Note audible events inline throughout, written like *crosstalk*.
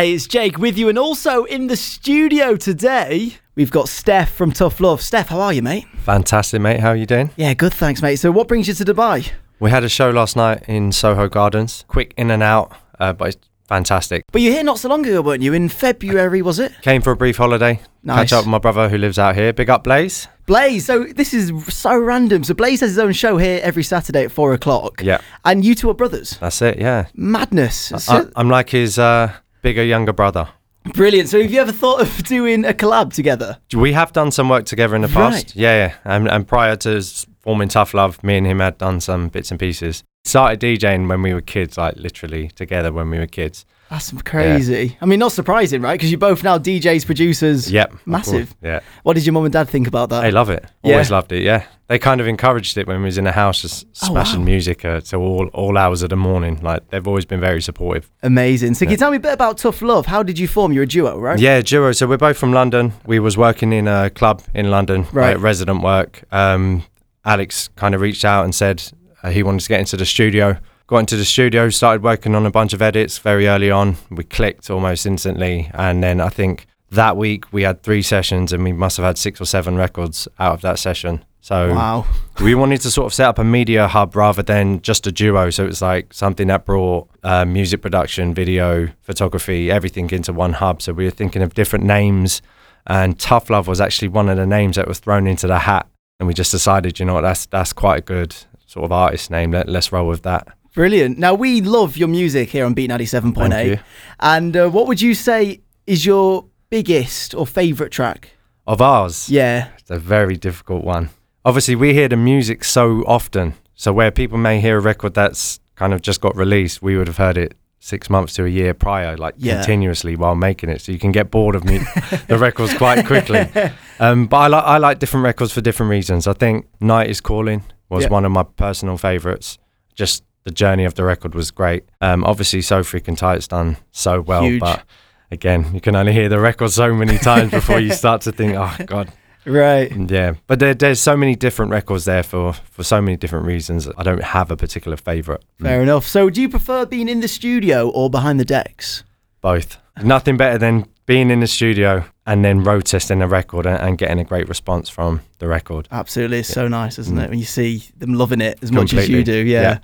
Hey, it's Jake with you, and also in the studio today, we've got Steph from Tough Love. Steph, how are you, mate? Fantastic, mate. How are you doing? Yeah, good, thanks, mate. So, what brings you to Dubai? We had a show last night in Soho Gardens. Quick in and out, uh, but it's fantastic. But you're here not so long ago, weren't you? In February, was it? Came for a brief holiday. Nice. Catch up with my brother who lives out here. Big up, Blaze. Blaze. So, this is so random. So, Blaze has his own show here every Saturday at four o'clock. Yeah, And you two are brothers. that's it. Yeah, Madness. I, I'm like his uh, bigger younger brother. brilliant. So, have you ever thought of doing a collab together? We have done some work together in the Right. past. Yeah, yeah. And, and prior to forming Tough Love, me and him had done some bits and pieces. Started DJing when we were kids, like literally together when we were kids. That's crazy. I mean, not surprising, right? Because you're both now DJs, producers. Yep. Massive. Yeah. What did your mum and dad think about that? They love it. Yeah. Always loved it. Yeah, they kind of encouraged it when we was in the house, just Oh, smashing wow. music uh, to all all hours of the morning. Like they've always been very supportive. Amazing. So, can you tell me a bit about Tough Love? How did you form? You're a duo, right? Yeah, duo. So we're both from London. We was working in a club in London, Right. like resident work. Um, Alex kind of reached out and said uh, he wanted to get into the studio. Got into the studio, started working on a bunch of edits very early on. We clicked almost instantly, and then I think that week we had three sessions, and we must have had six or seven records out of that session. So Wow. *laughs* we wanted to sort of set up a media hub rather than just a duo. So it was like something that brought uh, music production, video, photography, everything into one hub. So we were thinking of different names, and Tough Love was actually one of the names that was thrown into the hat. And we just decided, you know what, that's that's quite a good sort of artist name. Let, let's roll with that. Brilliant. Now, we love your music here on Beat Thank 97.8. you. And uh, what would you say is your biggest or favourite track? Of ours, Yeah. It's a very difficult one. Obviously, we hear the music so often. So where people may hear a record that's kind of just got released, we would have heard it six months to a year prior, like Yeah. continuously while making it. So you can get bored of me *laughs* the records quite quickly. *laughs* Um, but I like I like different records for different reasons. I think Night is Calling was one of my personal favourites. Just the journey of the record was great. Um, obviously, So Freaking Tight's done so well, Huge. but again, you can only hear the record so many *laughs* times before you start to think, oh God, Right. yeah, but there, there's so many different records there for for so many different reasons. I don't have a particular favorite. Fair enough. So, do you prefer being in the studio or behind the decks? Both. Nothing better than being in the studio and then road testing a record and, and getting a great response from the record. Absolutely. It's so nice, isn't Mm. it? When you see them loving it as much as you do. Yeah. Yeah.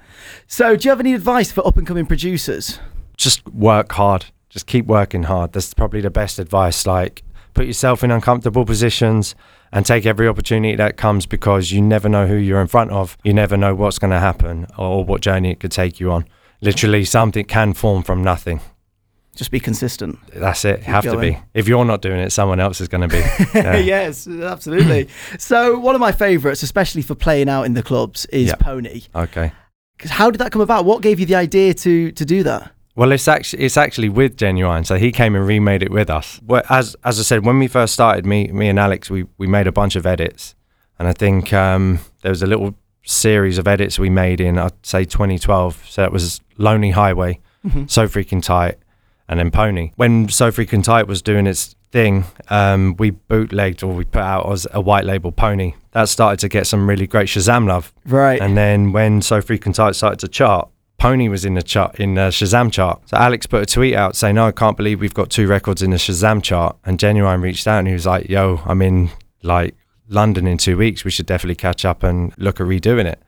So, do you have any advice for up and coming producers? Just work hard. Just keep working hard. That's probably the best advice. Like put yourself in uncomfortable positions and take every opportunity that comes because you never know who you're in front of. You never know what's going to happen or what journey it could take you on. Literally, something can form from nothing. Just be consistent. That's it. Keep have to be. If you're not doing it, someone else is going to be. *laughs* Yeah. yes, absolutely. *laughs* so, one of my favourites, especially for playing out in the clubs, is Yeah. Pony. Okay. How did that come about? What gave you the idea to to do that? Well, it's actually it's actually with Ginuwine, so he came and remade it with us. Well, as as I said, when we first started, me me and Alex, we we made a bunch of edits, and I think um, there was a little series of edits we made in I'd say 2012. So it was Lonely Highway, Mhm. So Freaking Tight, and then Pony. When So Freaking Tight was doing its thing, um, we bootlegged or we put out as a white label Pony. That started to get some really great Shazam love. Right. And then when So Freaking Tight started to chart, Pony was in the chart in the Shazam chart. So Alex put a tweet out saying, "No, I can't believe we've got two records in the Shazam chart." And Ginuwine reached out and he was like, "Yo, I'm in like London in two weeks. We should definitely catch up and look at redoing it."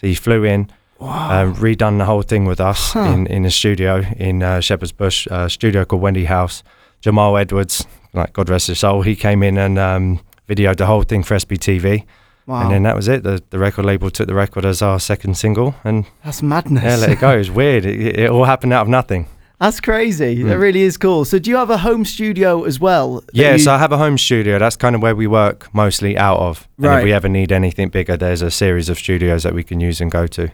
So he flew in, wow. um, redone the whole thing with us Huh. in in a studio in uh, Shepherd's Bush, uh, studio called Wendy House. Jamal Edwards, like God rest his soul, he came in and um, videoed the whole thing for SBTV. wow. And then that was it. The the record label took the record as our second single, and That's madness. yeah, let it go. *laughs* It was weird. It, it, all happened out of nothing. That's crazy. Mm. That really is cool. So, do you have a home studio as well? Yeah, you- so I have a home studio. That's kind of where we work mostly out of. And if we ever need anything bigger, there's a series of studios that we can use and go to.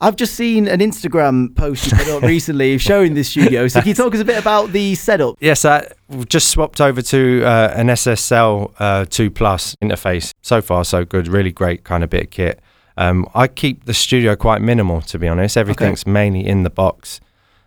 I've just seen an Instagram post you put up *laughs* recently showing this studio. So, can you talk us a bit about the setup? Yes, I we've just swapped over to uh, an SSL uh, 2 Plus interface. So far, so good. Really great kind of bit of kit. Um, I keep the studio quite minimal, to be honest. Everything's mainly in the box.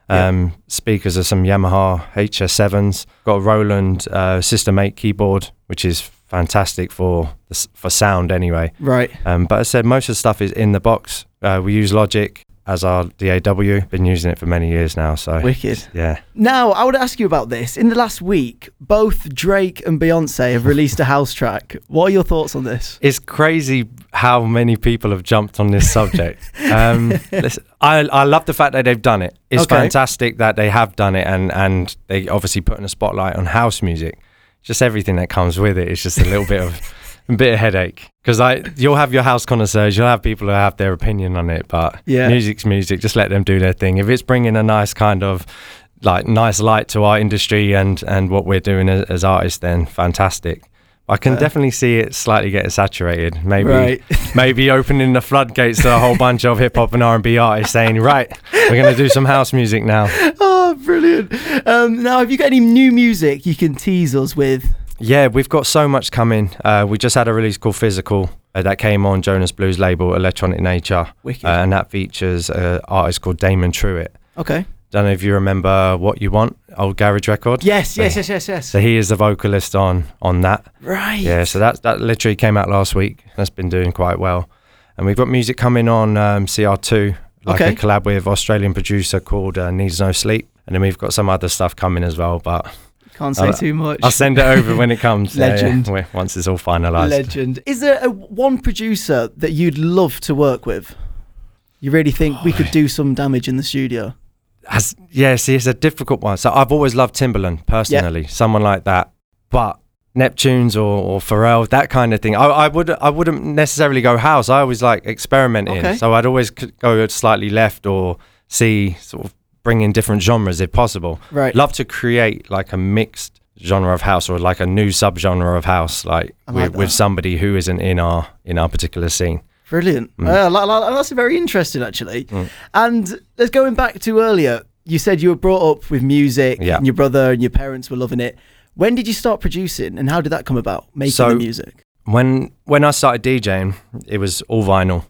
Yeah. Um, Speakers are some Yamaha HS7s. Got a Roland uh, System 8 keyboard, which is fantastic for for sound anyway. Right. Um, but as I said, most of the stuff is in the box. Uh, we use Logic as our DAW. Been using it for many years now. So Wicked. yeah. Now, I would ask you about this. In the last week, both Drake and Beyonce have released a house track. What are your thoughts on this? It's crazy how many people have jumped on this subject. *laughs* um, listen, I, I love the fact that they've done it. It's Okay. fantastic that they have done it and, and they obviously put in a spotlight on house music. Just everything that comes with it. It's just a little bit of a bit of headache because I you'll have your house connoisseurs, you'll have people who have their opinion on it, but Yeah. music's music. Just let them do their thing. If it's bringing a nice kind of like nice light to our industry and and what we're doing as, as artists, then fantastic. I can Yeah. definitely see it slightly getting saturated. Maybe Right. *laughs* maybe opening the floodgates to a whole bunch of hip hop and R and B artists saying, right, we're gonna do some house music now. *laughs* Oh, brilliant. Um, now, have you got any new music you can tease us with? Yeah, we've got so much coming. Uh, we just had a release called Physical uh, that came on Jonas Blue's label Electronic Nature, uh, and that features an artist called Damon Trueitt. okay. Don't know if you remember What You Want, old garage record. Yes, yes, yes, yes, yes. So he is the vocalist on on that. right. Yeah, so that that literally came out last week. That's been doing quite well. And we've got music coming on um, CR2, like Okay. a collab with Australian producer called uh, Needs No Sleep. And then we've got some other stuff coming as well, but Can't say I'll- too much. I'll send it over when it comes. Yeah, yeah, Legend. when- once it's all finalised. Legend. Is there a one producer that you'd love to work with? You really think we could do some damage in the studio? Has, yeah, see, it's a difficult one. So I've always loved Timbaland personally, someone like that. But Neptunes or, or Pharrell, that kind of thing. I, I would I wouldn't necessarily go house. I always like experimenting. Okay. So I'd always go slightly left or see sort of bring in different genres if possible. Right. Love to create like a mixed genre of house or like a new subgenre of house, like, like with, with somebody who isn't in our in our particular scene. Brilliant. Mm. Uh, that's very interesting, actually. Mm. And let's going back to earlier. You said you were brought up with music, Yeah. and your brother and your parents were loving it. When did you start producing, and how did that come about? Making So- the music. when when I started DJing, it was all vinyl,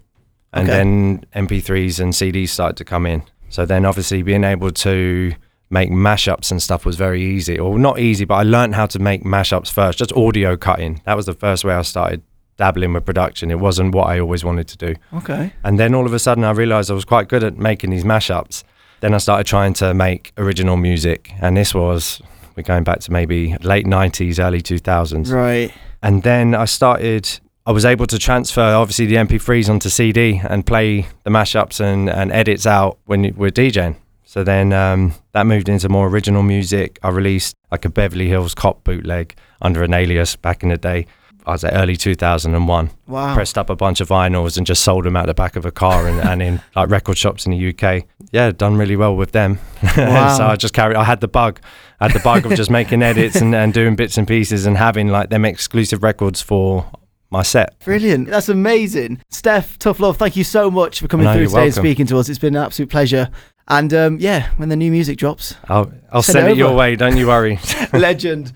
and Okay. then MP3s and CDs started to come in. So then, obviously, being able to make mashups and stuff was very easy, or not easy, but I learned how to make mashups first, just audio cutting. That was the first way I started dabbling with production. It wasn't what I always wanted to do, Okay. and then all of a sudden, I realized I was quite good at making these mashups. Then I started trying to make original music, and this was we're going back to maybe late 90s, early 2000s Right. and then I started. I was able to transfer obviously the MP3s onto CD and play the mashups and, and edits out when we're DJing. So then um, that moved into more original music. I released like a Beverly Hills Cop bootleg under an alias back in the day. I was at early 2001. Wow. Pressed up a bunch of vinyls and just sold them out the back of a car and, and in *laughs* like record shops in the UK. Yeah, done really well with them. *laughs* Wow. so I just carried. I had the bug. I had the bug of just making edits and, and doing bits and pieces and having like them exclusive records for my set. Brilliant. That's amazing. Steph, tough love. Thank you so much for coming No, through today and speaking to us. It's been an absolute pleasure. And um, yeah, when the new music drops, I'll I'll Send send it it your way. Don't you worry. *laughs* legend.